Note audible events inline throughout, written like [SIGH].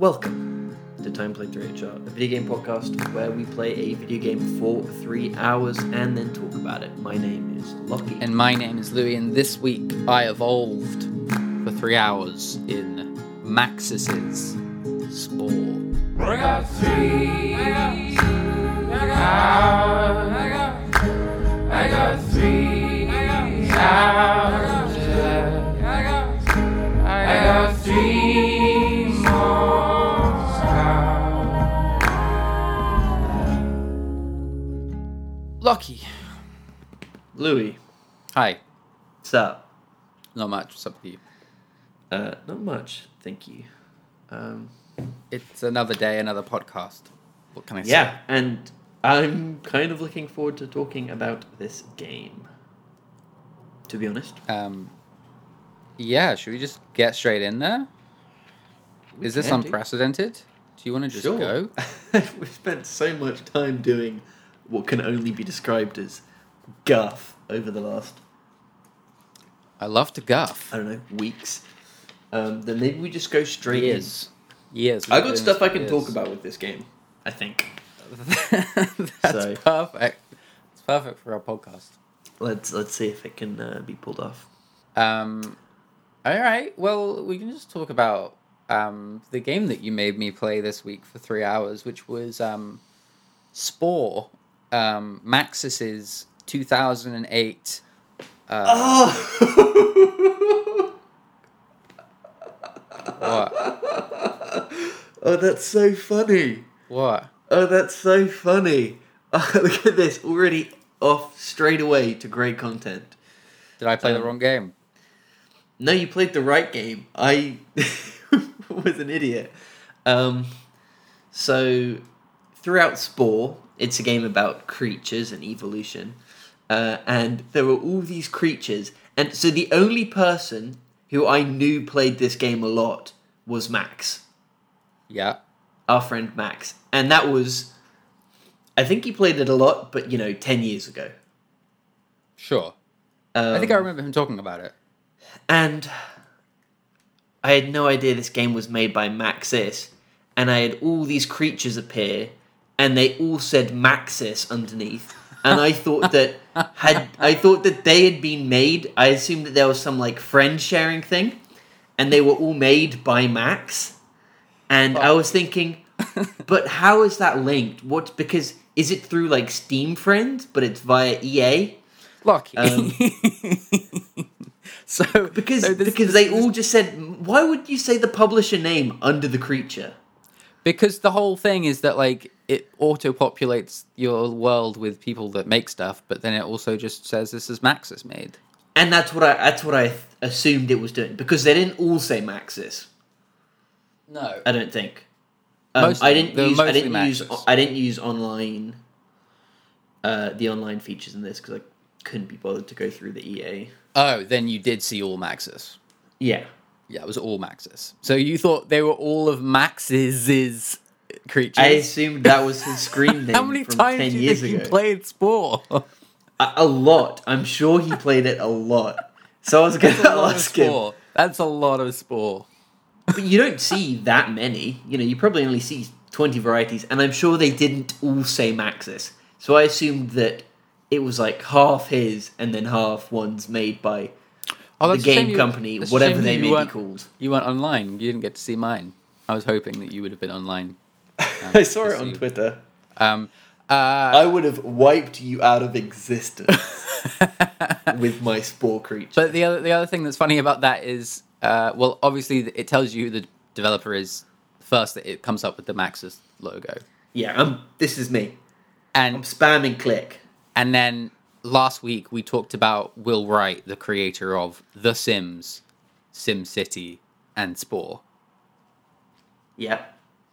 Welcome to Time Play 3HR, a video game podcast where we play a video game for three hours and then talk about it. My name is Lockie. And my name is Louis, and this week I evolved for three hours in Maxis's Spore. I got three. I got, I got, I got three hours left. I got, I got three Louis, Hi. what's up? Not much. What's up with you? Uh, not much, thank you. Um, It's another day, another podcast. What can I say? yeah, and I'm kind of looking forward to talking about this game. To be honest. Um. Yeah. Should we just get straight in there? We Is this can do. unprecedented? Do you want to just Sure. go? [LAUGHS] We've spent so much time doing what can only be described as guff over the last, I love to guff. I don't know, weeks. Um, then maybe we just go straight Years. Years. in. I got stuff I can talk about with this game, I think. [LAUGHS] That's So- perfect. It's perfect for our podcast. Let's let's see if it can uh, be pulled off. Um, all right. Well, we can just talk about um, the game that you made me play this week for three hours, which was um, Spore, um, Maxis's 2008. Uh, Oh! What? [LAUGHS] oh, that's so funny. What? Oh, that's so funny. [LAUGHS] Oh, look at this, already off straight away to great content. Did I play the Um, wrong game? No, you played the right game. I [LAUGHS] was an idiot. Um, so, throughout Spore, it's a game about creatures and evolution. Uh, and there were all these creatures. And so, the only person who I knew played this game a lot was Max, Yeah. our friend Max. And that was, I think he played it a lot, but you know, 10 years ago. Sure. Um, I think I remember him talking about it. And I had no idea this game was made by Maxis. And I had all these creatures appear, and they all said Maxis underneath. And I thought that had I thought that they had been made. I assumed that there was some like friend sharing thing, and they were all made by Max. And I was thinking, but how is that linked? What because is it through like Steam Friends, but it's via EA? Lockie. Um, [LAUGHS] so Because so this- because this- they this- all just said, why would you say the publisher name under the creature? Because the whole thing is that like it auto populates your world with people that make stuff, but then it also just says this is Maxis made. And that's what I that's what I assumed it was doing because they didn't all say Maxis. No. I don't think. Um, Most of I didn't use I didn't use I didn't use online. Uh, the online features in this because I couldn't be bothered to go through the EA. Oh, then you did see all Maxis. Yeah, Yeah, it was all Maxis. So you thought they were all of Max's creatures. I assumed that was his screen [LAUGHS] name How many from times ten do you years think ago. you played Spore? a, a lot. I'm sure he played it a lot. So I was going to lot of ask him. That's a lot of Spore. But you don't see that many. You know, you probably only see 20 varieties, and I'm sure they didn't all say Maxis. So I assumed that it was like half his and then half ones made by Oh, the that's a shame game you- company, whatever they you may be called. You weren't online. You didn't get to see mine. I was hoping that you would have been online. [LAUGHS] um, I saw it on see. Twitter. Um, uh, I would have wiped you out of existence [LAUGHS] with my spore creature. But the other the other thing that's funny about that is, uh, well, obviously it tells you who the developer is first. That it comes up with the Maxis logo, yeah, um, this is me. And I'm spamming click. and then last week we talked about Will Wright, the creator of The Sims, Sim City, and Spore, Yeah.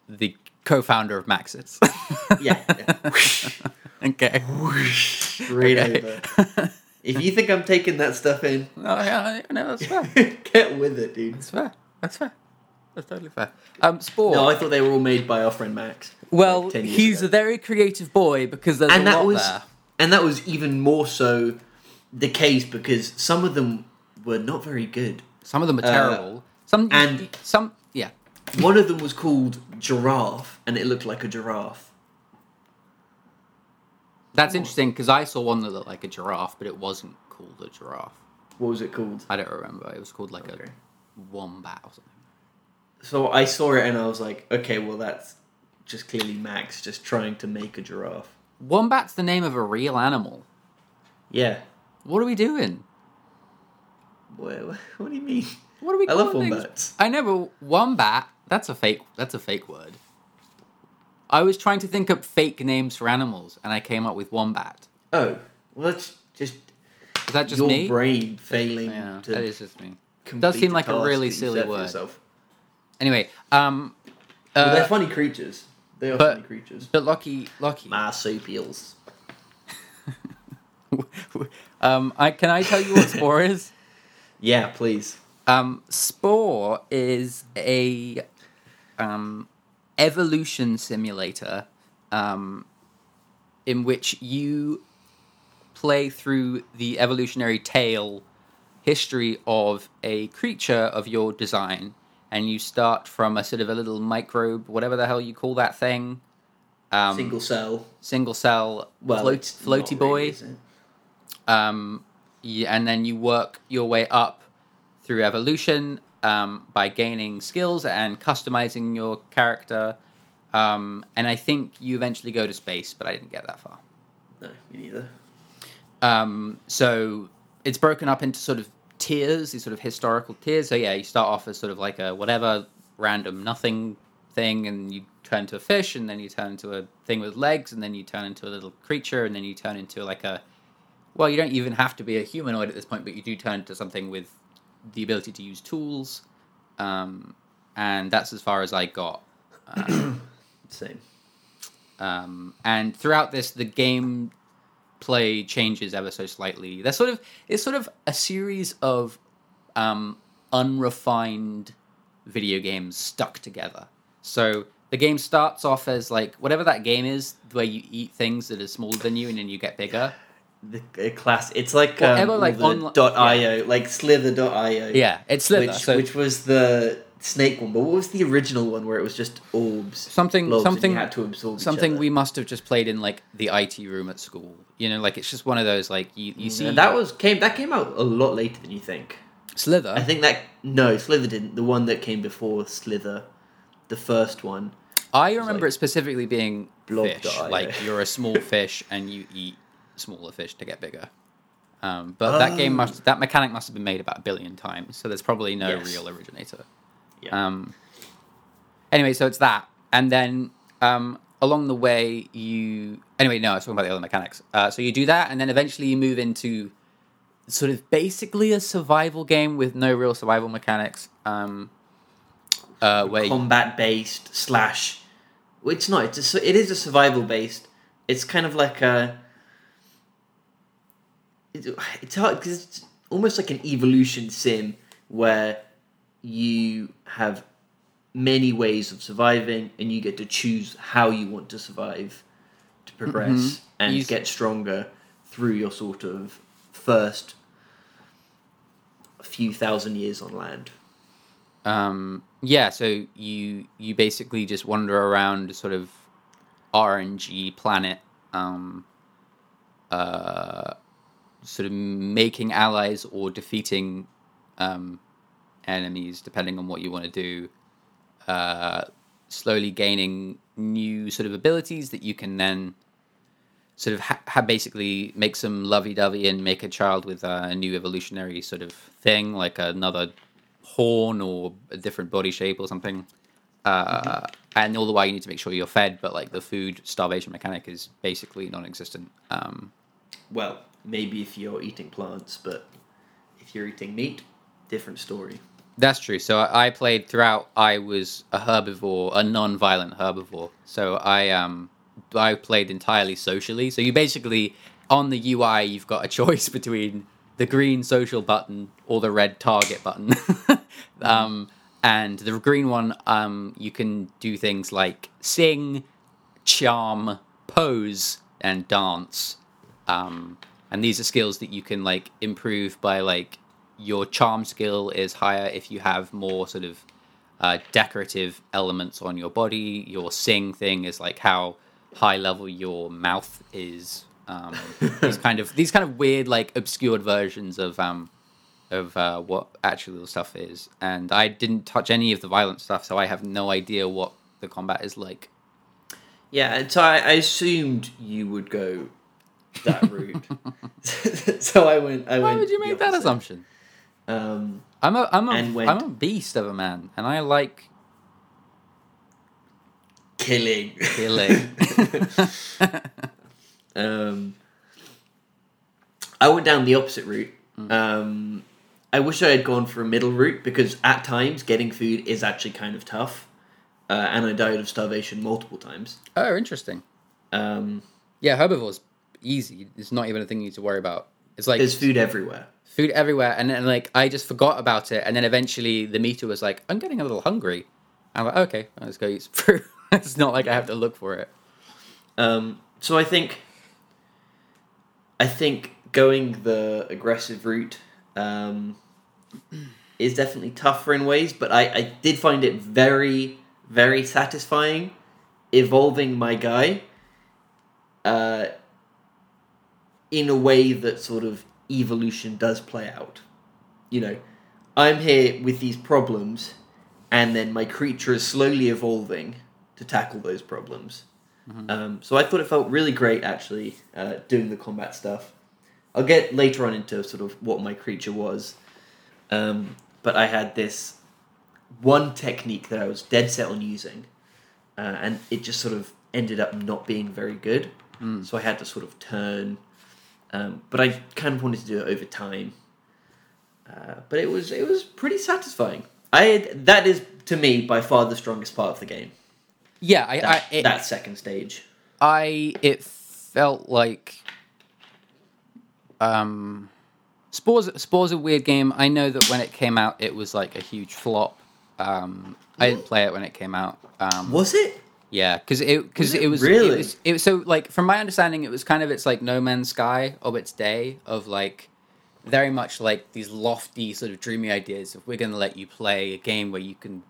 the co-founder of Maxis. [LAUGHS] Yeah. [LAUGHS] yeah. okay. Straight Okay. over. If you think I'm taking that stuff in, [LAUGHS] Oh yeah, no, that's fair. get with it, dude. That's fair. That's fair. That's totally fair. Um, Spore. No, I thought they were all made by our friend Max. well, like he's ago. a very creative boy because there's and a that lot was there. And that was even more so the case because some of them were not very good. Some of them are Uh, terrible. Some and- some yeah. one of them was called Giraffe, and it looked like a giraffe. That's interesting because I saw one that looked like a giraffe, but it wasn't called a giraffe. What was it called? I don't remember. It was called like Okay. a wombat or something. So I saw it and I was like, okay, well that's just clearly Max just trying to make a giraffe. Wombat's the name of a real animal. Yeah. What are we doing? What, what do you mean? What are we? I love things? wombats. I know, but wombat. That's a fake. That's a fake word. I was trying to think up fake names for animals, and I came up with wombat. Oh, well that's just Is that just your me? brain failing Yeah, to that is just me. Does seem like a really silly word. yourself. Anyway, um, Well, uh, they're funny creatures. They are but- funny creatures. but Lockie, Lockie. Marsupials. [LAUGHS] um, I can I tell you what Spore is? [LAUGHS] Yeah, please. Um, Spore is a um, evolution simulator um, in which you play through the evolutionary tale history of a creature of your design, and you start from a sort of a little microbe, whatever the hell you call that thing. Um, Single cell. single cell Well, float, floaty boy really, um, yeah, and then you work your way up through evolution um, by gaining skills and customizing your character. Um, and I think you eventually go to space, but I didn't get that far. No, me neither. Um, so it's broken up into sort of tiers, these sort of historical tiers. So yeah, you start off as sort of like a whatever random nothing thing, and you turn into a fish, and then you turn into a thing with legs, and then you turn into a little creature, and then you turn into like a well, you don't even have to be a humanoid at this point, but you do turn into something with the ability to use tools. Um, and that's as far as I got. [COUGHS] Same. Um, and throughout this, the game play changes ever so slightly. There's sort of it's sort of a series of um, unrefined video games stuck together. So the game starts off as like whatever that game is, where you eat things that are smaller than you and then you get bigger. The class. It's like Whatever, um, like, dot io, like Slither.io. Yeah, it's Slither. Which, so which was the snake one, but what was the original one where it was just orbs? something something had to absorb something we must have just played in like the IT room at school. You know, like it's just one of those like you, you see And that was came that came out a lot later than you think. Slither. I think that no, Slither didn't. The one that came before Slither, the first one. I remember like it specifically being fish. Like you're a small [LAUGHS] fish and you eat smaller fish to get bigger. Um, but that game Oh. must that mechanic must have been made about a billion times, so there's probably no Yes. real originator. Yeah. Um, anyway, so it's that, and then um, along the way you anyway no, I was talking about the other mechanics. Uh, so you do that, and then eventually you move into sort of basically a survival game with no real survival mechanics. Um, uh, where combat based slash. Well, it's not. It's a, it is a survival based. It's kind of like a. It's, it's hard because it's almost like an evolution sim where you have many ways of surviving and you get to choose how you want to survive to progress Mhm. and get stronger through your sort of first few thousand years on land. um, yeah, so you you basically just wander around a sort of RNG planet, um, uh, sort of making allies or defeating um, enemies, depending on what you want to do. Uh, slowly gaining new sort of abilities that you can then sort of ha- ha- basically make some lovey-dovey and make a child with a new evolutionary sort of thing, like another horn or a different body shape or something. Uh, And all the while, you need to make sure you're fed, but like the food starvation mechanic is basically non-existent. Um, Well, maybe if you're eating plants, but if you're eating meat, different story. That's true. So I, played throughout. I was a herbivore, a non-violent herbivore. So I um I played entirely socially. So you basically on the UI you've got a [LAUGHS] choice between the green social button or the red target button. [LAUGHS] um, and the green one, um, you can do things like sing, charm, pose, and dance. Um, and these are skills that you can like improve by like your charm skill is higher if you have more sort of uh, decorative elements on your body. Your sing thing is like how high level your mouth is. Um, [LAUGHS] these kind of these kind of weird like obscured versions of um, of uh, what actual stuff is. And I didn't touch any of the violent stuff, so I have no idea what the combat is like. Yeah, and so I, I assumed you would go that route. [LAUGHS] [LAUGHS] so I went. I Why went would you make that assumption? Um, I'm a I'm a am a beast of a man, and I like killing. killing. [LAUGHS] Um, I went down the opposite route. Mm. Um, I wish I had gone for a middle route because at times getting food is actually kind of tough, uh, and I died of starvation multiple times. oh, interesting. Um, Yeah, herbivore's easy. It's not even a thing you need to worry about. It's like there's food everywhere. Food everywhere, and then like I just forgot about it, and then eventually the meter was like, "I'm getting a little hungry." I'm like, "Okay, let's go eat some [LAUGHS] fruit." it's not like I have to look for it. Um, so I think, I think going the aggressive route um, is definitely tougher in ways, but I, I did find it very, very satisfying evolving my guy uh, in a way that sort of evolution does play out. You know, I'm here with these problems, and then my creature is slowly evolving to tackle those problems. Um, so I thought it felt really great actually uh, doing the combat stuff. I'll get later on into sort of what my creature was, um, but I had this one technique that I was dead set on using, uh, and it just sort of ended up not being very good. So I had to sort of turn, um, but I kind of wanted to do it over time. Uh, but it was it was pretty satisfying. I had, that is to me by far the strongest part of the game. Yeah, I That, I, it, that second stage. I it felt like um Spores Spores a weird game. I know that when it came out it was like a huge flop. Um I didn't play it when it came out. Um Was it? Yeah, cuz it Was it it was really? it was it was so like from my understanding it was kind of it's like No Man's Sky of its day of like very much like these lofty sort of dreamy ideas of we're going to let you play a game where you can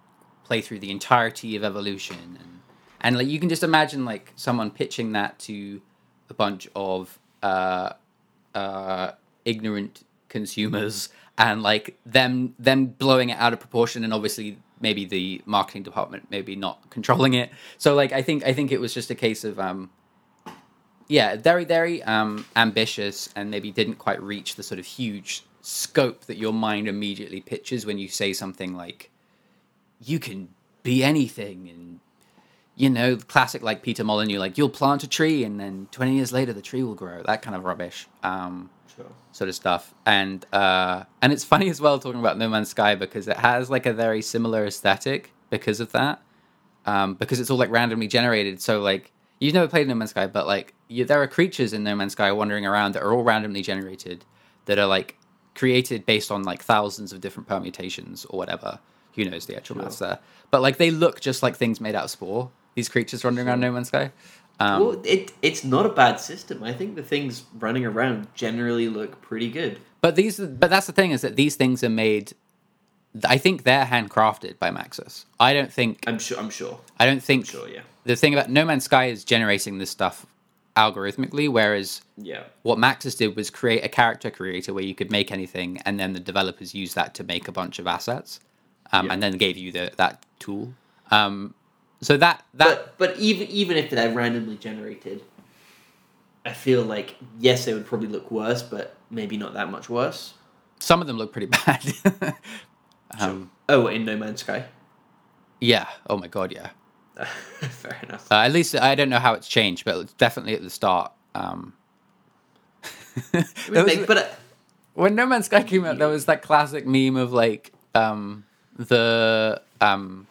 play through the entirety of evolution and and like you can just imagine like someone pitching that to a bunch of uh uh ignorant consumers and like them them blowing it out of proportion and obviously maybe the marketing department maybe not [LAUGHS] controlling it. So like i think i think it was just a case of um yeah very very um ambitious and maybe didn't quite reach the sort of huge scope that your mind immediately pictures when you say something like you can be anything and you know classic like peter molyneux like you'll plant a tree and then 20 years later the tree will grow that kind of rubbish um Sure. sort of stuff. And uh and it's funny as well talking about no man's sky because it has like a very similar aesthetic because of that um because it's all like randomly generated. So like you've never played no man's sky but like you, there are creatures in no man's sky wandering around that are all randomly generated that are like created based on like thousands of different permutations or whatever. Who knows the actual Sure. maths there. But like they look just like things made out of spore these creatures running around no man's sky um, well, it it's not a bad system. I think the things running around generally look pretty good. But these, but that's the thing is that these things are made. I think they're handcrafted by Maxis. I don't think. I'm sure. I'm sure. I don't think. Sure. Yeah. The thing about No Man's Sky is generating this stuff algorithmically, whereas Yeah. what Maxis did was create a character creator where you could make anything, and then the developers used that to make a bunch of assets, um, Yeah. and then gave you the that tool. Um, so that that But but even even if they're randomly generated, I feel like yes, they would probably look worse, but maybe not that much worse. some of them look pretty [LAUGHS] bad. um, Oh, in No Man's Sky. yeah. Oh my god. Yeah. [LAUGHS] Fair enough. Uh, at least I don't know how it's changed, but it's definitely at the start. Um, [LAUGHS] was- but uh, when No Man's Sky came out, there was that classic meme of like um, the um,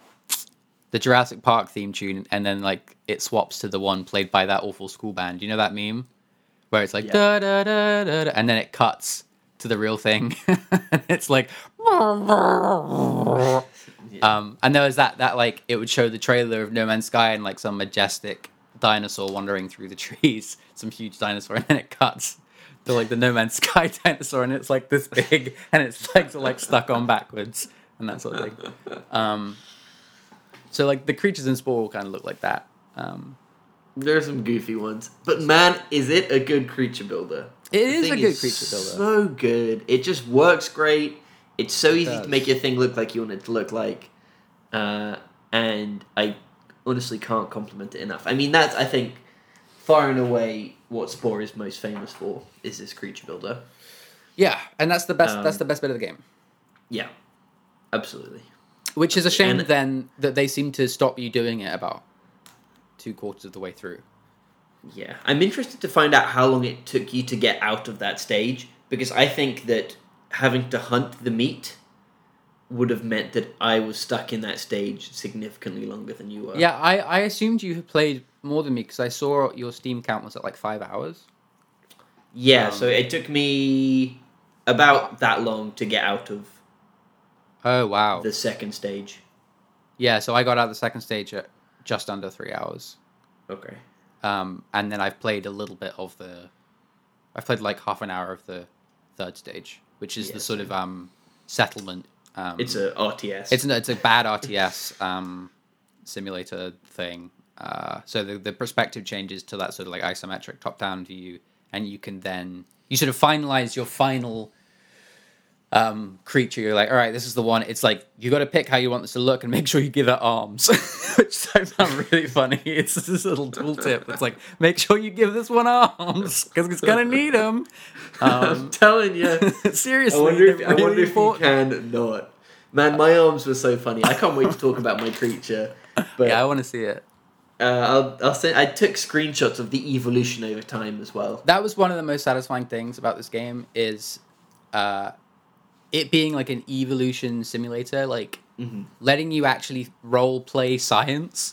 the Jurassic Park theme tune, and then like it swaps to the one played by that awful school band. You know that meme where it's like Yeah. da da da da, and then it cuts to the real thing. [LAUGHS] and it's like. [LAUGHS] Um, and there was that that like it would show the trailer of No Man's Sky and like some majestic dinosaur wandering through the [LAUGHS] trees, some huge dinosaur, and then it cuts to like the No Man's Sky dinosaur, and it's like this big, and its legs are like stuck on backwards and that sort of thing. Um, So like the creatures in Spore will kind of look like that. Um, There are some goofy ones, but man, is it a good creature builder? It The is a good creature builder. So good. It just works great. It's so easy does. to make your thing look like you want it to look like, uh, and I honestly can't compliment it enough. I mean, that's I think far and away what Spore is most famous for is this creature builder. yeah, and that's the best. Um, that's the best bit of the game. Yeah, absolutely. Which is a shame and- then that they seem to stop you doing it about two quarters of the way through. Yeah, I'm interested to find out how long it took you to get out of that stage because I think that having to hunt the meat would have meant that I was stuck in that stage significantly longer than you were. Yeah, I, I assumed you had played more than me because I saw your Steam count was at like five hours. Yeah, Um, so it took me about that long to get out of Oh wow! the second stage. Yeah, so I got out the second stage at just under three hours, Okay. um, and then I've played a little bit of the. I've played like half an hour of the third stage, which is Yeah, the sort of um, settlement. Um, It's a RTS. It's it's a bad RTS um, simulator thing. Uh, so the the perspective changes to that sort of like isometric top down view, and you can then you sort of finalize your final um, creature. You're like, all right, this is the one. It's like you got to pick how you want this to look and make sure you give it arms, [LAUGHS] which I found really funny. It's this little tooltip. It's like make sure you give this one arms because it's gonna need them. I'm Um, telling you. [LAUGHS] seriously, I wonder if, they're I wonder if you can not. Man, my arms were so funny. I can't wait to talk about my creature. But Yeah, I want to see it. uh, I'll, I'll send, I took screenshots of the evolution over time as well. that was one of the most satisfying things about this game is uh it being like an evolution simulator like Mm-hmm. letting you actually role play science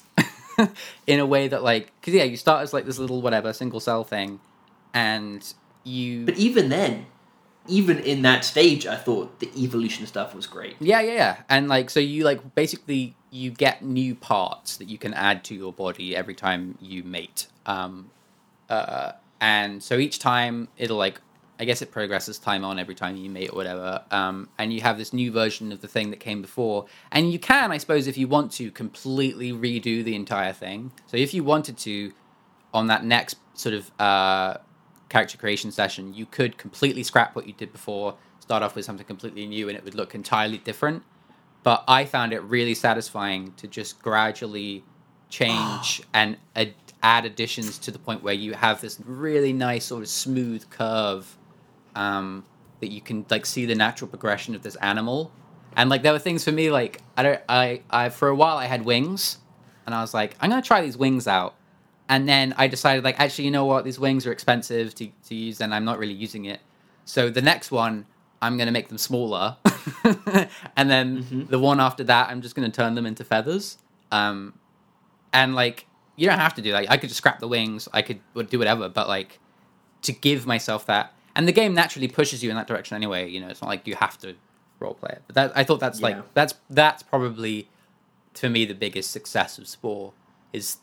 [LAUGHS] in a way that like because yeah you start as like this little whatever single cell thing and you But even then, even in that stage, I thought the evolution stuff was great. yeah yeah yeah and like so you like basically you get new parts that you can add to your body every time you mate um uh and so each time it'll like i guess it progresses time on every time you mate or whatever. Um and you have this new version of the thing that came before. And you can i suppose if you want to completely redo the entire thing. So if you wanted to on that next sort of uh character creation session you could completely scrap what you did before start off with something completely new and it would look entirely different. But I found it really satisfying to just gradually change [GASPS] and ad- add additions to the point where you have this really nice sort of smooth curve um, that you can like see the natural progression of this animal. And like there were things for me like I don't I I for a while I had wings, and I was like I'm gonna try these wings out, and then I decided like actually you know what these wings are expensive to to use and I'm not really using it. So the next one I'm gonna make them smaller, [LAUGHS] and then Mhm. the one after that I'm just gonna turn them into feathers. Um, and like you don't have to do that. I could just scrap the wings. I could do whatever, but like to give myself that, and the game naturally pushes you in that direction anyway. You know, it's not like you have to role play it. But that I thought that's Yeah. like that's that's probably for me the biggest success of Spore is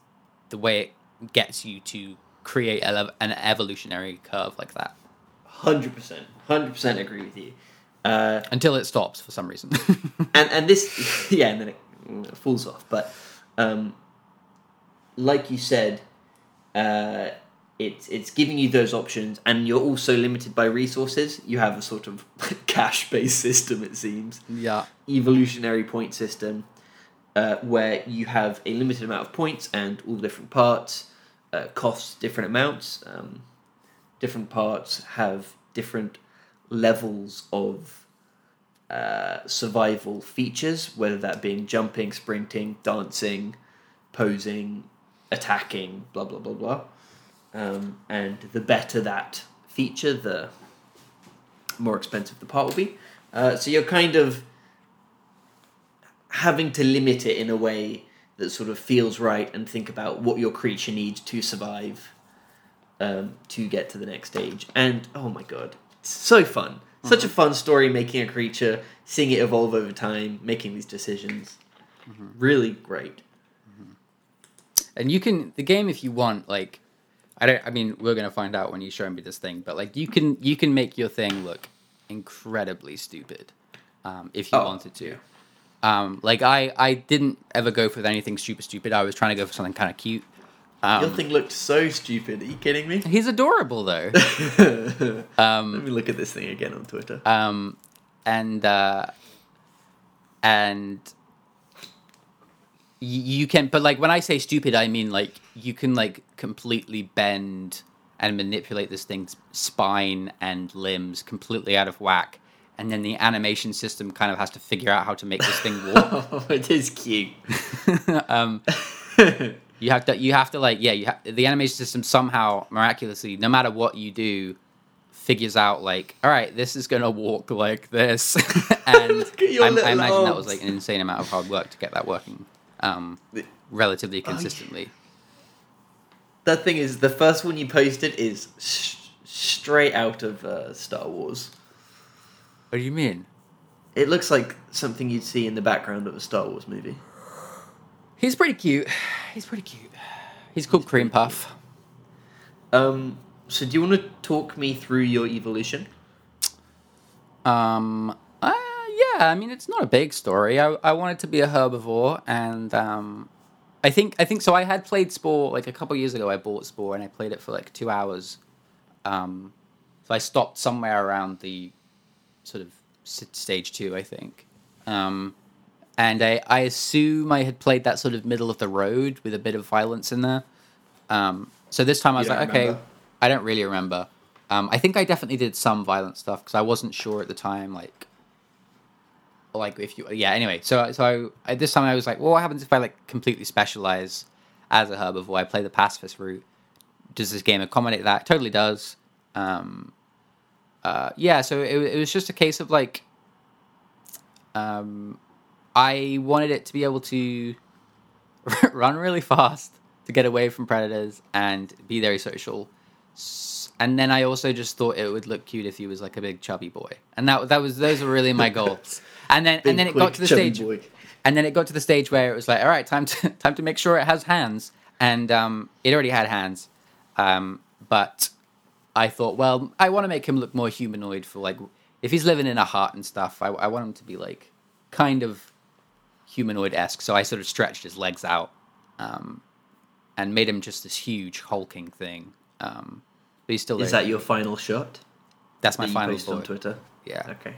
the way it gets you to create a, an evolutionary curve like that Hundred percent, hundred percent agree with you. Uh, until it stops for some reason. [LAUGHS] and and this, [LAUGHS] yeah, and then it falls off. But um, like you said, uh, it's it's giving you those options, and you're also limited by resources. You have a sort of [LAUGHS] cash based system, it seems. yeah. evolutionary point system uh, where you have a limited amount of points and all the different parts uh, cost different amounts. Um, different parts have different levels of uh, survival features, whether that being jumping, sprinting, dancing, posing, attacking, blah blah blah blah. Um, and the better that feature, the more expensive the part will be. Uh, so you're kind of having to limit it in a way that sort of feels right and think about what your creature needs to survive um, to get to the next stage. And oh my god, so fun! Such a fun story making a creature, seeing it evolve over time, making these decisions. Really great. and you can the game if you want like i don't i mean we're gonna find out when you show me this thing but like you can you can make your thing look incredibly stupid um, if you Oh, wanted to yeah. Um, like I, I didn't ever go for anything super stupid. I was trying to go for something kind of cute. Um, Your thing looked so stupid. Are you kidding me? he's adorable though. [LAUGHS] Let Um, me look at this thing again on Twitter. um, and uh, and you can, but like when I say stupid, I mean like you can like completely bend and manipulate this thing's spine and limbs completely out of whack, and then the animation system kind of has to figure out how to make this thing [LAUGHS] walk. oh, it is cute. [LAUGHS] um, you have to you have to like yeah you ha- the animation system somehow miraculously no matter what you do figures out like all right this is gonna walk like this [LAUGHS] and Look at your I, I imagine that was like an insane amount of hard work to get that working um, relatively consistently that thing is the first one you posted is sh- straight out of uh, Star Wars. what do you mean It looks like something you'd see in the background of a Star Wars movie. he's pretty cute [SIGHS] he's pretty cute he's called cream puff Um, so do you want to talk me through your evolution? Um. Yeah. I mean, it's not a big story. I I wanted to be a herbivore, and um, I think I think so. I had played Spore like a couple years ago. I bought Spore and I played it for like two hours. Um, so I stopped somewhere around the sort of stage two, I think. Um, and I I assume I had played that sort of middle of the road with a bit of violence in there. Um, so this time I was like, okay. I don't really remember. Um, I think I definitely did some violent stuff because I wasn't sure at the time, like, like if you, yeah. Anyway, so so I, this time I was like, well, what happens if I like completely specialize as a herbivore? I play the pacifist route. Does this game accommodate that? Totally does. Um, uh, yeah, so it, it was just a case of like, um, I wanted it to be able to [LAUGHS] run really fast to get away from predators and be very social. And then I also just thought it would look cute if he was like a big chubby boy, and that that was those were really my [LAUGHS] goals. And then and then it got to the stage, boy. and then it got to the stage where it was like, all right, time to [LAUGHS] time to make sure it has hands, and um, it already had hands, um, but I thought, well, I want to make him look more humanoid for like if he's living in a hut and stuff. I, I want him to be like kind of humanoid esque. So I sort of stretched his legs out, um, and made him just this huge hulking thing. Um, but he's still Is that your final shot? that's my that you final posted on. Twitter. Yeah. Okay.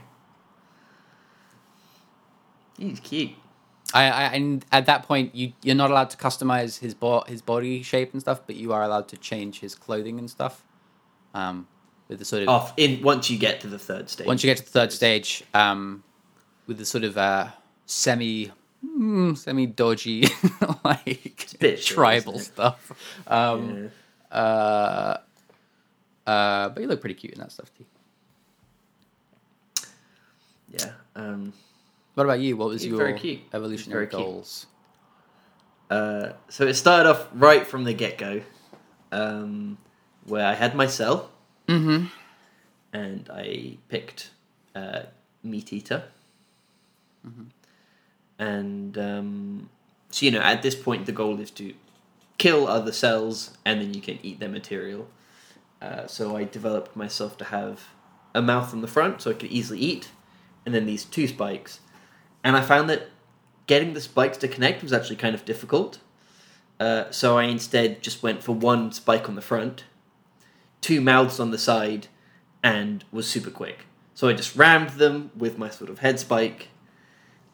He's cute. I, I and at that point you you're not allowed to customize his bo- his body shape and stuff, but you are allowed to change his clothing and stuff. Um, with the sort of Off in once you get to the third stage. once you get to the third stage, um, with the sort of uh, semi mm, semi dodgy [LAUGHS] like a bit tribal isn't stuff. Um, Yeah. uh, uh, but you look pretty cute in that stuff too. yeah. Um, What about you? What was He's your. Evolutionary goals? uh, so it started off right from the get go, um, where I had my cell Mm-hmm. and I picked uh, meat eater, Mm-hmm. and um, so you know at this point the goal is to kill other cells and then you can eat their material. Uh, so I developed myself to have a mouth on the front so I could easily eat, and then these two spikes. And I found that getting the spikes to connect was actually kind of difficult. Uh, so I instead just went for one spike on the front, two mouths on the side, and was super quick. So I just rammed them with my sort of head spike,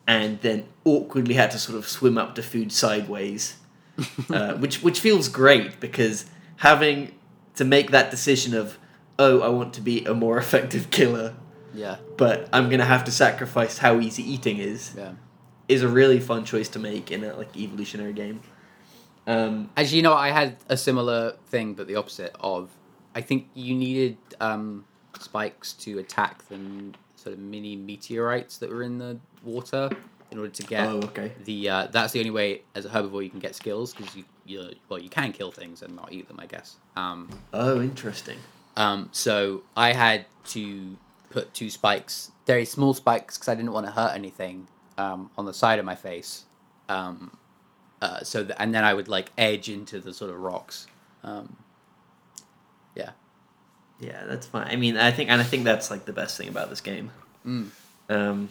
and then awkwardly had to sort of swim up to food sideways, [LAUGHS] uh, which which feels great because having to make that decision of oh I want to be a more effective killer, Yeah, but I'm gonna have to sacrifice how easy eating is yeah. is a really fun choice to make in a like evolutionary game. Um, Actually, you know, I had a similar thing, but the opposite of. I think you needed um, spikes to attack the sort of mini meteorites that were in the water in order to get Oh, okay. the. Uh, that's the only way as a herbivore you can get skills because you, you well you can kill things and not eat them, I guess. Um, oh, interesting. um, so I had to put two spikes, very small spikes, because I didn't want to hurt anything um, on the side of my face. Um, uh, so th- and then I would like edge into the sort of rocks. Um, yeah, Yeah, that's fine. I mean, I think, and I think that's like the best thing about this game. Mm. Um,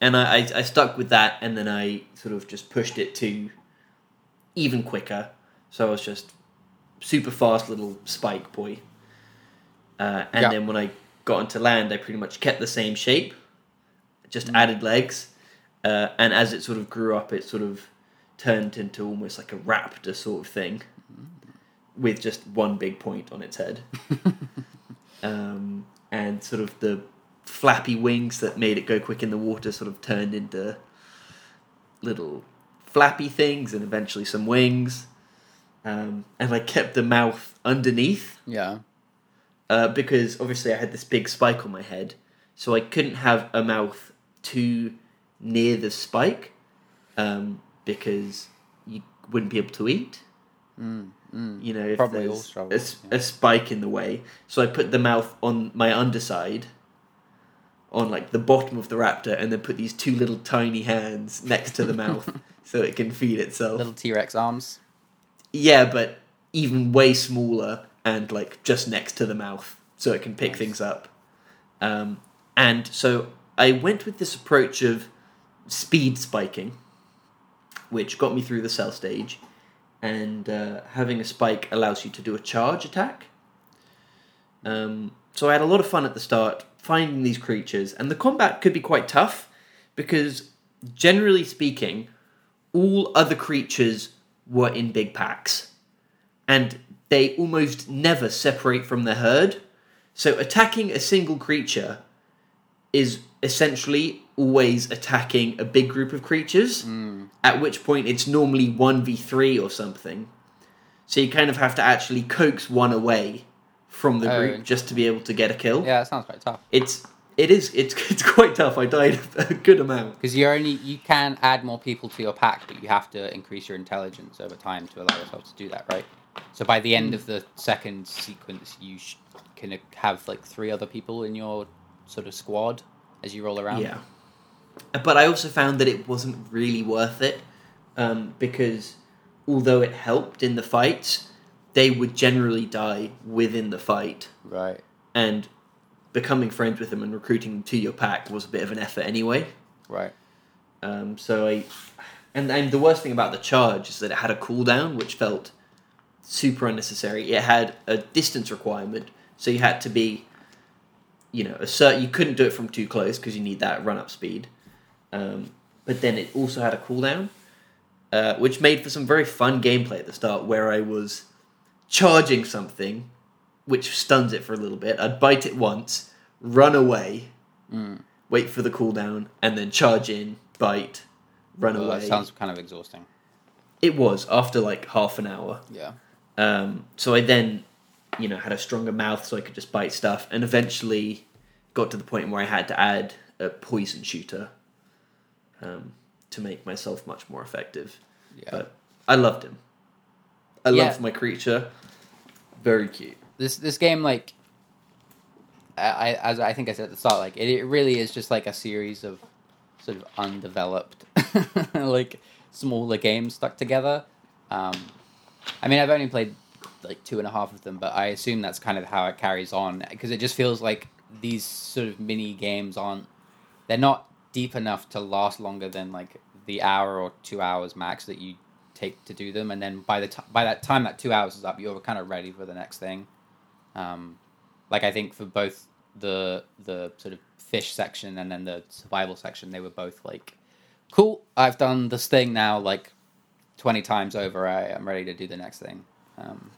and I, I I stuck with that, and then I sort of just pushed it to even quicker. So I was just super fast little spike boy. Uh, and Yeah. then when I got onto land, I pretty much kept the same shape, just Mm. added legs, uh, and as it sort of grew up, it sort of turned into almost like a raptor sort of thing, with just one big point on its head, [LAUGHS] um, and sort of the flappy wings that made it go quick in the water sort of turned into little flappy things, and eventually some wings. Um, and I kept the mouth underneath Yeah. Uh, because obviously I had this big spike on my head, so I couldn't have a mouth too near the spike um, because you wouldn't be able to eat. Mm, mm. You know, if Probably all there's struggle, a, yeah. a spike in the way. So I put the mouth on my underside, on like the bottom of the raptor, and then put these two little tiny hands next to the mouth [LAUGHS] so it can feed itself. Little T Rex arms. Yeah, but even way smaller and like just next to the mouth, so it can pick Nice. things up. Um, and so I went with this approach of speed spiking, which got me through the cell stage. And uh, having a spike allows you to do a charge attack. Um, so I had a lot of fun at the start finding these creatures, and the combat could be quite tough because, generally speaking, all other creatures were in big packs, and they almost never separate from the herd. So attacking a single creature is essentially always attacking a big group of creatures, Mm. at which point it's normally 1v3 or something. So you kind of have to actually coax one away from the Oh, group just to be able to get a kill. Yeah, that sounds quite tough. It's it is it's [LAUGHS] it's quite tough. I died [LAUGHS] a good amount. Because you only you can add more people to your pack, but you have to increase your intelligence over time to allow yourself to do that, right? So by the end Hmm. of the second sequence, you sh- can have like three other people in your sort of squad as you roll around. Yeah. But I also found that it wasn't really worth it um, because although it helped in the fights, they would generally die within the fight. Right. And becoming friends with them and recruiting them to your pack was a bit of an effort anyway. Right. Um, so I, and and the worst thing about the charge is that it had a cooldown, which felt super unnecessary. It had a distance requirement, so you had to be, you know, a certain. You couldn't do it from too close because you need that run up speed. Um, but then it also had a cooldown, uh, which made for some very fun gameplay at the start, where I was charging something, which stuns it for a little bit. I'd bite it once, run away, Mm. wait for the cooldown, and then charge in, bite, run Well, away. that sounds kind of exhausting. It was after like half an hour. Yeah. Um, so I then, you know, had a stronger mouth so I could just bite stuff, and eventually got to the point where I had to add a poison shooter um, to make myself much more effective. Yeah. But I loved him. I Yeah. loved my creature. Very cute. this this game like I, as I think I said at the start, like it, it really is just like a series of sort of undeveloped [LAUGHS] like smaller games stuck together. Um, I mean, I've only played like two and a half of them, but I assume that's kind of how it carries on because it just feels like these sort of mini games aren't they're not deep enough to last longer than like the hour or two hours max that you take to do them, and then by the by that time that two hours is up, you're kind of ready for the next thing. Um, like I think for both the the sort of fish section and then the survival section, they were both like, "Cool, I've done this thing now like twenty times over. I I'm ready to do the next thing." Um,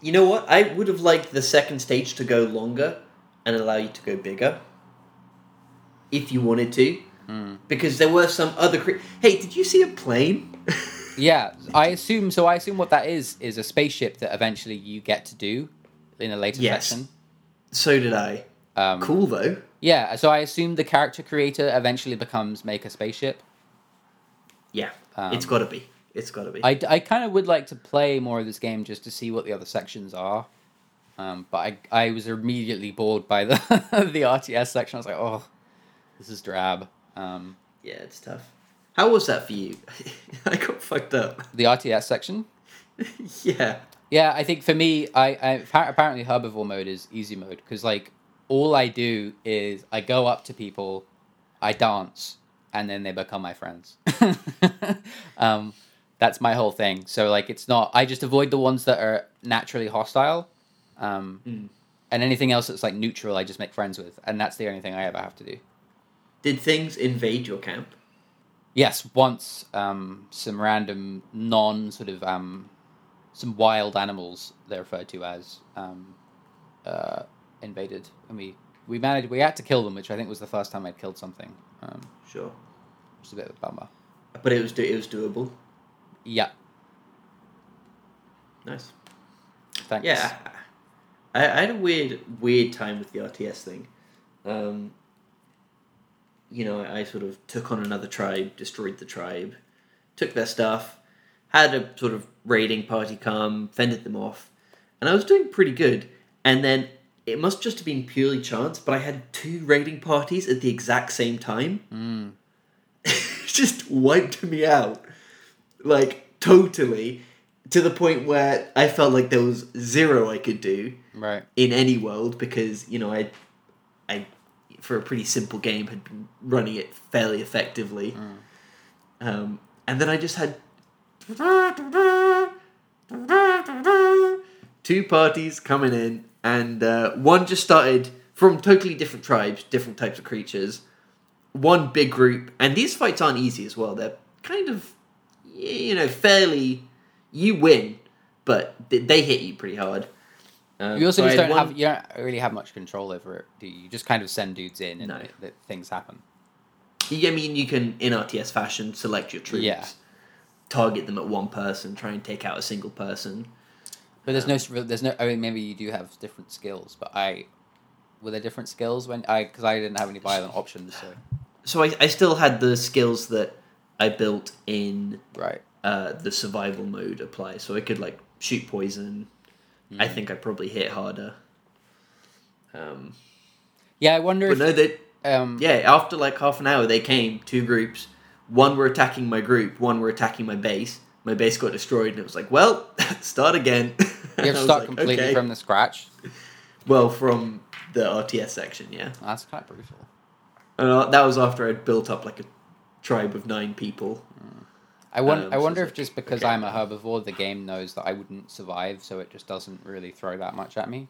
You know what? I would have liked the second stage to go longer and allow you to go bigger. If you wanted to. mm. Because there were some other. Cre- hey, did you see a plane? [LAUGHS] Yeah, I assume so. I assume what that is is a spaceship that eventually you get to do in a later Yes. section. so did I. Um, Cool though. Yeah, so I assume the character creator eventually becomes make a spaceship. Yeah, Um, it's got to be. It's got to be. I, I kind of would like to play more of this game just to see what the other sections are. Um, but I, I was immediately bored by the [LAUGHS] the RTS section. I was like, oh, this is drab. Um, yeah, it's tough. How was that for you? [LAUGHS] I got fucked up. the RTS section. [LAUGHS] yeah. Yeah, I think for me, I, I apparently herbivore mode is easy mode because like all I do is I go up to people, I dance, and then they become my friends. [LAUGHS] um, that's my whole thing. So like, it's not. I just avoid the ones that are naturally hostile, um, Mm. and anything else that's like neutral, I just make friends with, and that's the only thing I ever have to do. Did things invade your camp? Yes, once um, some random non sort of um, some wild animals they're referred to as um, uh, invaded, and we we managed we had to kill them, which I think was the first time I'd killed something. Um, Sure, is a bit of a bummer. but it was do- it was doable. Yeah, Nice. thanks. Yeah, I, I had a weird weird time with the RTS thing. Um, you know, I, I sort of took on another tribe, destroyed the tribe, took their stuff, had a sort of raiding party come, fended them off, and I was doing pretty good. And then it must just have been purely chance, but I had two raiding parties at the exact same time. Mm. [LAUGHS] just wiped me out. Like, totally. To the point where I felt like there was zero I could do Right. in any world because, you know, I, I, for a pretty simple game, had been running it fairly effectively. Um, and then I just had two parties coming in, and uh, one just started from totally different tribes, different types of creatures. One big group, and these fights aren't easy as well. They're kind of, you know, fairly. You win, but they hit you pretty hard. Um, You also just don't one- have you don't really have much control over it, do you? You just kind of send dudes in and No. it, that things happen. I mean, you can in RTS fashion select your troops, Yeah. target them at one person, try and take out a single person. But there's no there's no. I mean, maybe you do have different skills, but I were there different skills when I because I didn't have any violent options. So So I, I still had the skills that I built in right. uh, the survival mode apply. So I could like shoot poison. I Mm. think I probably hit harder. Um, Yeah, I wonder but if no, they um yeah. After like half an hour, they came two groups. One were attacking my group. One were attacking my base. My base got destroyed, and it was like, well, [LAUGHS] start again. [LAUGHS] you I have to start like, completely okay. from the scratch. well from the RTS section, yeah. That's quite brutal. And uh, that was after I'd built up like a tribe of nine people. I wonder. Um, I wonder it's if like, just because okay. I'm a herbivore, the game knows that I wouldn't survive, so it just doesn't really throw that much at me.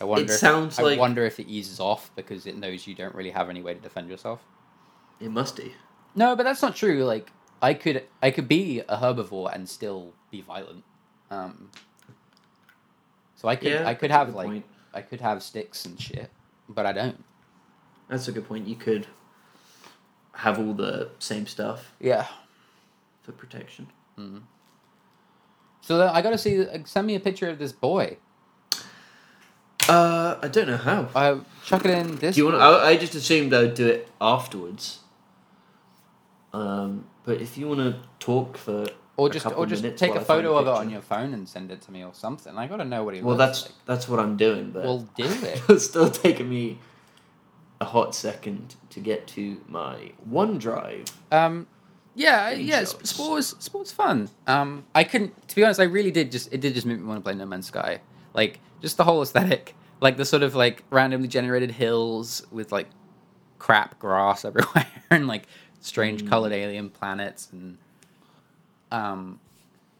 I wonder. if- sounds I like- wonder if it eases off because it knows you don't really have any way to defend yourself. It must be. No, but that's not true. Like I could, I could be a herbivore and still be violent. Um, so I could, Yeah, I could have like, point. I could have sticks and shit, but I don't. That's a good point. You could have all the same stuff Yeah. for protection. Mm. So I gotta see. uh, Send me a picture of this boy. Uh, I don't know how. Uh, chuck it in this. Do you want? I, I just assumed I would do it afterwards. Um, but if you want to talk for or just, or just take a a photo of it on your phone and send it to me or something. I gotta know what he Well, that's that's what I'm doing, but like. Well, do [LAUGHS] it. it's still taking me a hot second to get to my OneDrive. Um, yeah, Any yeah, sports, sports fun. Um, I couldn't, to be honest, I really did just, it did just make me want to play No Man's Sky. Like, just the whole aesthetic, like the sort of like randomly generated hills with like crap grass [LAUGHS] everywhere and like strange Mm. colored alien planets and, um,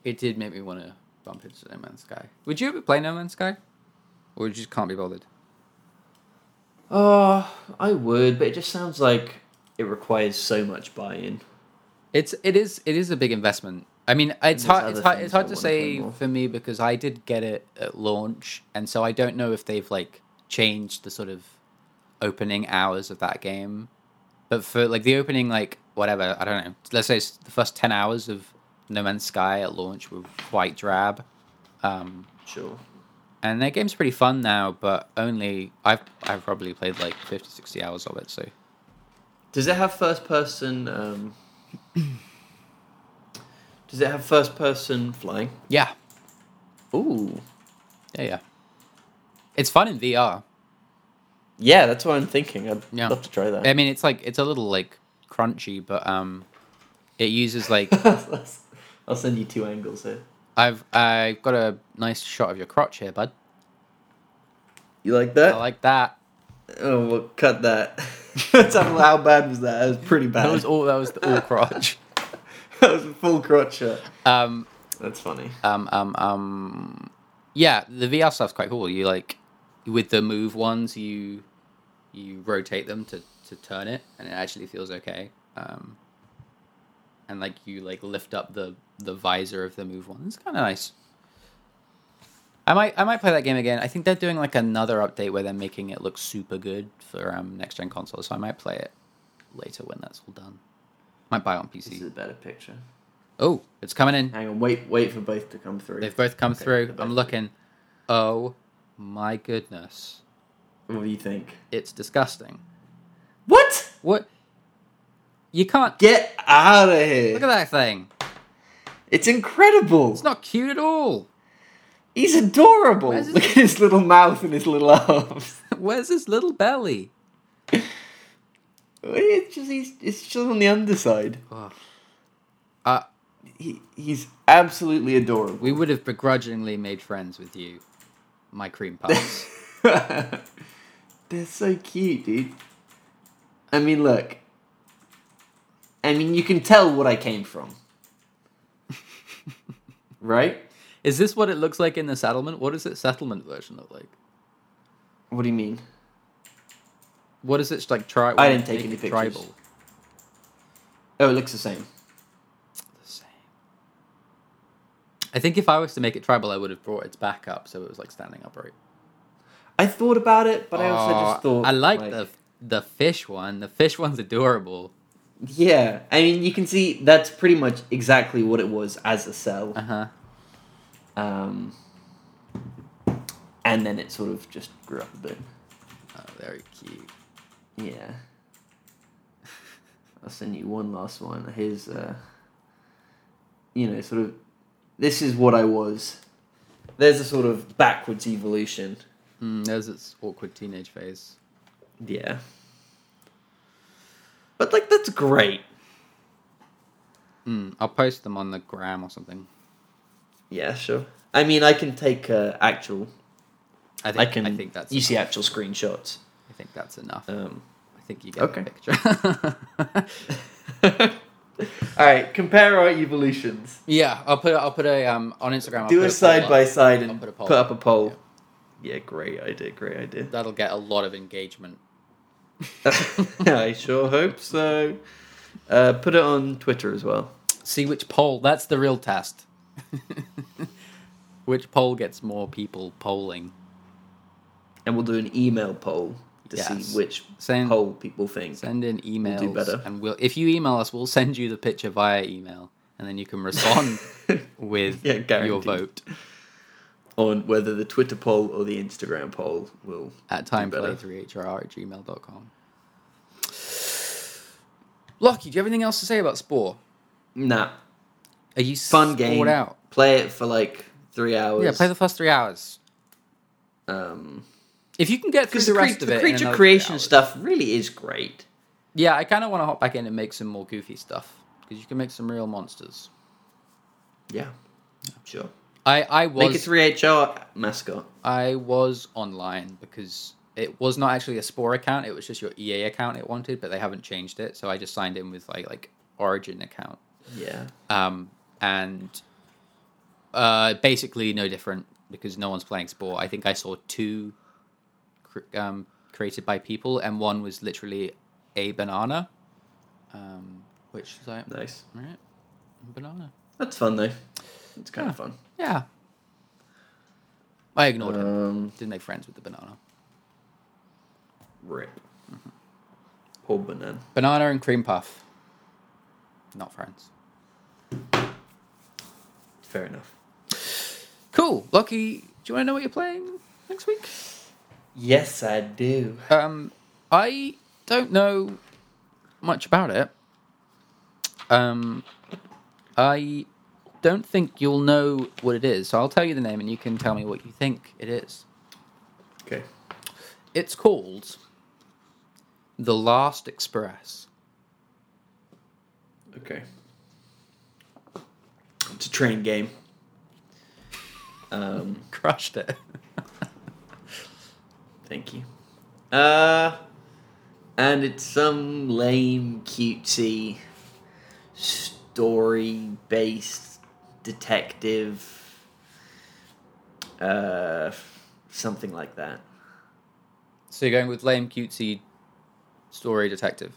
it did make me want to bump into No Man's Sky. Would you ever play No Man's Sky, or you just can't be bothered? Oh, I would, but it just sounds like it requires so much buy-in. It's it is it is a big investment. I mean, it's hard it's hard, it's hard to say for me because I did get it at launch, and so I don't know if they've like changed the sort of opening hours of that game. But for like the opening, like whatever I don't know, let's say it's the first ten hours of No Man's Sky at launch were quite drab. Um, Sure. and that game's pretty fun now, but only I've I've probably played like 50, 60 hours of it. So Does it have first-person? Um, [CLEARS THROAT] does it have first-person flying? yeah, Ooh. yeah, yeah. It's fun in VR. Yeah, that's what I'm thinking. I'd Yeah. love to try that. I mean, it's like it's a little like crunchy, but um, it uses like [LAUGHS] [LAUGHS] I'll send you two angles here. I've I've got a nice shot of your crotch here, bud. You like that? I like that. oh, we'll cut that. Let's have a- how bad was that? That was pretty bad. That was all. That was the all crotch. [LAUGHS] that was a full crotch shot. Um, That's funny. um, um, um, yeah, the VR stuff's quite cool. You like with the move ones, you you rotate them to to turn it, and it actually feels okay. Um, and like you like lift up the the visor of the move one. It's kind of nice. I might I might play that game again. I think they're doing like another update where they're making it look super good for um, next gen consoles. So I might play it later when that's all done. Might buy it on PC. This is a better picture. Oh, it's coming in. Hang on, wait, wait for both to come through. They've both come Okay, through. they're I'm looking. Oh my goodness. What do you think? It's disgusting. What? What? You can't. Get out of here! Look at that thing. It's incredible. It's not cute at all. He's adorable. Look at his little mouth and his little arms. [LAUGHS] Where's his little belly? [LAUGHS] It's just he's it's just on the underside. Oh. Uh, He he's absolutely adorable. we would have begrudgingly made friends with you, my cream [LAUGHS] puffs. They're so cute, dude. I mean, look. I mean, you can tell what I came from. [LAUGHS] right? Is this what it looks like in the settlement? What does its settlement version look like? What do you mean? What is it like? Tri- I didn't take any pictures. Tribal. Oh, it looks the same. The same. I think if I was to make it tribal, I would have brought its back up so it was like standing upright. I thought about it, but I also Oh, just thought I like, the the fish one. The fish one's adorable. Yeah, I mean, you can see that's pretty much exactly what it was as a cell. Uh huh. Um, and then it sort of just grew up a bit. Oh, very cute. Yeah. [LAUGHS] I'll send you one last one. Here's, uh, you know, sort of, this is what I was. There's a sort of backwards evolution. Mm, there's its awkward teenage phase. Yeah. But, like, that's great. Mm, I'll post them on the gram or something. Yeah, sure. I mean, I can take uh, actual. I think I can. I think that's You see actual screenshots. I think that's enough. Um, I think you get okay. the picture. [LAUGHS] All right, compare our evolutions. yeah, I'll put I'll put a um on Instagram. I'll Do a side up. by side and put put, up a poll. Yeah. great idea. Great idea. That'll get a lot of engagement. [LAUGHS] I sure hope so. Uh, put it on Twitter as well. See which poll. That's the real test. [LAUGHS] which poll gets more people polling? And we'll do an email poll to Yes. see which Send- poll people think. Send in emails, do better. and we'll if you email us, we'll send you the picture via email, and then you can respond [LAUGHS] with Yeah, your vote on whether the Twitter poll or the Instagram poll will. at do better. timeplay3hr at gmail.com. Lockie, do you have anything else to say about Spore? Nah, Are you fun game. out? Play it for like three hours. Yeah, play the first three hours. Um, If you can get through the the, rest cre- of the it, in creature creation stuff really is great. Yeah, I kind of want to hop back in and make some more goofy stuff because you can make some real monsters. Yeah, sure. I I Make a was three HR mascot. I was online because it was not actually a Spore account; it was just your EA account it wanted, but they haven't changed it, so I just signed in with like like Origin account. Yeah. um, and uh, basically no different because no one's playing Spore. I think I saw two cr- um, created by people, and one was literally a banana, um, which is like Nice. right, banana. That's fun though. It's kind Yeah. of fun. Yeah, I ignored him. Um, Didn't make friends with the banana. rip. Poor banana. Banana and cream puff, not friends. Fair enough. Cool, Lockie. Do you want to know what you're playing next week? Yes, I do. Um, I don't know much about it. Um, I don't think you'll know what it is, so I'll tell you the name and you can tell me what you think it is. Okay. It's called The Last Express. Okay. It's a train game. Um, [LAUGHS] Crushed it. [LAUGHS] thank you. Uh, and it's some lame, cutesy, story-based detective, uh, something like that. So you're going with lame, cutesy story detective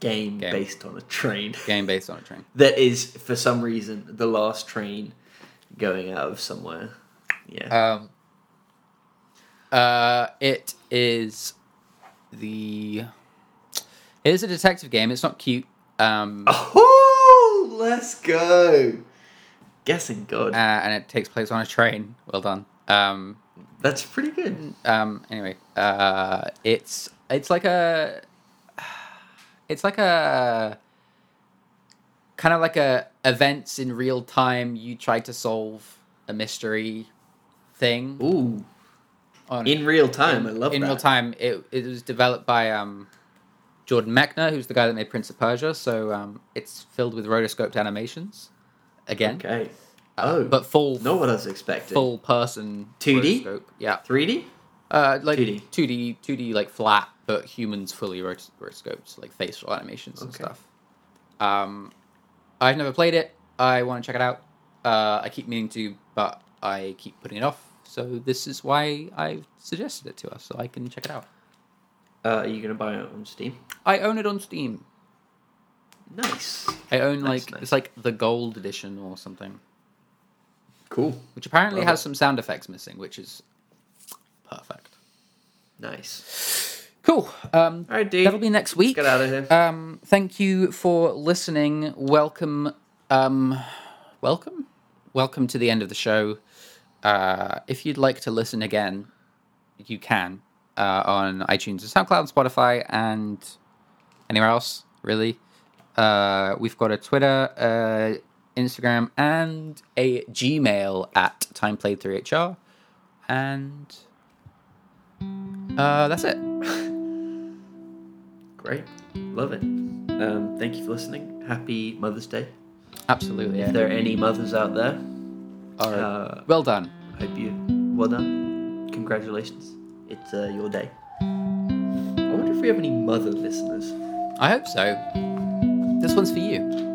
Game, Game. based on a train [LAUGHS] game based on a train. that is, for some reason, the last train going out of somewhere. Yeah. Um, uh, it is the. It is a detective game. It's not cute. Um, oh, let's go. Guessing God. uh, and it takes place on a train. Well done. Um, That's pretty good. um, anyway, uh, it's it's like a. It's like a. Kind of like a events in real time. You try to solve a mystery thing. Ooh. on- In real time. in, I love in that. real time. It it was developed by um, Jordan Mechner, who's the guy that made Prince of Persia. So um, it's filled with rotoscoped animations, again. Okay. Uh, Oh. but full Not what I was expecting. full person 2D? rotoscope. Yeah, 3D? uh, like 2D. 2D 2D like flat, but humans fully rotos- rotoscoped, like facial animations and Okay. stuff. Um, I've never played it. I want to check it out. Uh, I keep meaning to, but I keep putting it off. So this is why I've suggested it to us, so I can check it out. Uh, are you going to buy it on Steam? I own it on Steam. Nice. I own Nice, like nice. it's like the gold edition or something, Cool. which apparently Love has it. some sound effects missing, which is perfect. Nice. Cool. Um, All right, dude. that'll be next week. Get out of here. Um, thank you for listening. Welcome, um, welcome, welcome to the end of the show. Uh, if you'd like to listen again, you can uh, on iTunes and SoundCloud, and Spotify, and anywhere else. Really, uh, we've got a Twitter, uh, Instagram, and a Gmail at timeplayed3hr, and uh, that's it. [LAUGHS] Great. Love it. Um, thank you for listening. Happy Mother's Day. Absolutely. If there are any mothers out there, All right. uh, well done. Hope you well done. Congratulations. It's uh, your day. I wonder if we have any mother listeners. I hope so. One's for you.